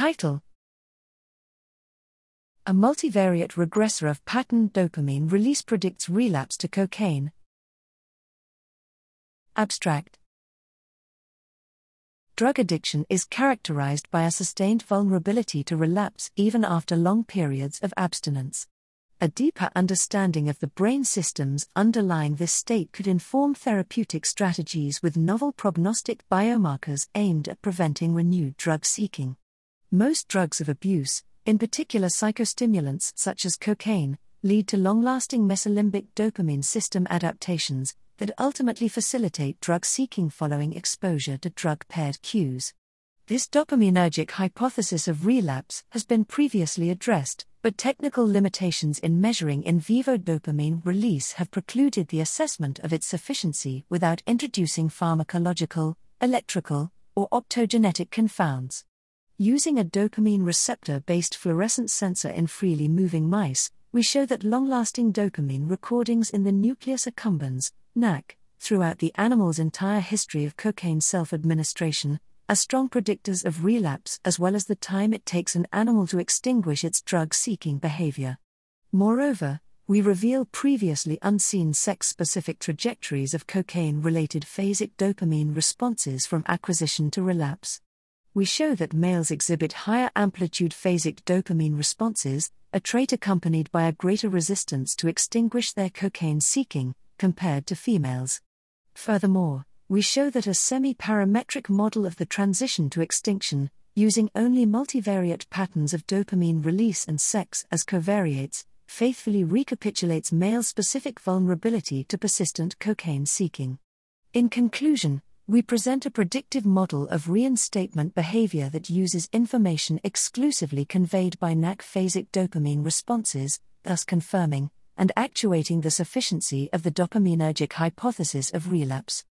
Title A multivariate regressor of patterned dopamine release predicts relapse to cocaine. Abstract Drug addiction is characterized by a sustained vulnerability to relapse even after long periods of abstinence. A deeper understanding of the brain systems underlying this state could inform therapeutic strategies with novel prognostic biomarkers aimed at preventing renewed drug seeking. Most drugs of abuse, in particular psychostimulants such as cocaine, lead to long lasting mesolimbic dopamine system adaptations that ultimately facilitate drug seeking following exposure to drug paired cues. This dopaminergic hypothesis of relapse has been previously addressed, but technical limitations in measuring in vivo dopamine release have precluded the assessment of its sufficiency without introducing pharmacological, electrical, or optogenetic confounds. Using a dopamine receptor based fluorescence sensor in freely moving mice, we show that long lasting dopamine recordings in the nucleus accumbens, NAC, throughout the animal's entire history of cocaine self administration, are strong predictors of relapse as well as the time it takes an animal to extinguish its drug seeking behavior. Moreover, we reveal previously unseen sex specific trajectories of cocaine related phasic dopamine responses from acquisition to relapse. We show that males exhibit higher amplitude phasic dopamine responses, a trait accompanied by a greater resistance to extinguish their cocaine seeking, compared to females. Furthermore, we show that a semi parametric model of the transition to extinction, using only multivariate patterns of dopamine release and sex as covariates, faithfully recapitulates male specific vulnerability to persistent cocaine seeking. In conclusion, we present a predictive model of reinstatement behavior that uses information exclusively conveyed by NAC phasic dopamine responses, thus confirming and actuating the sufficiency of the dopaminergic hypothesis of relapse.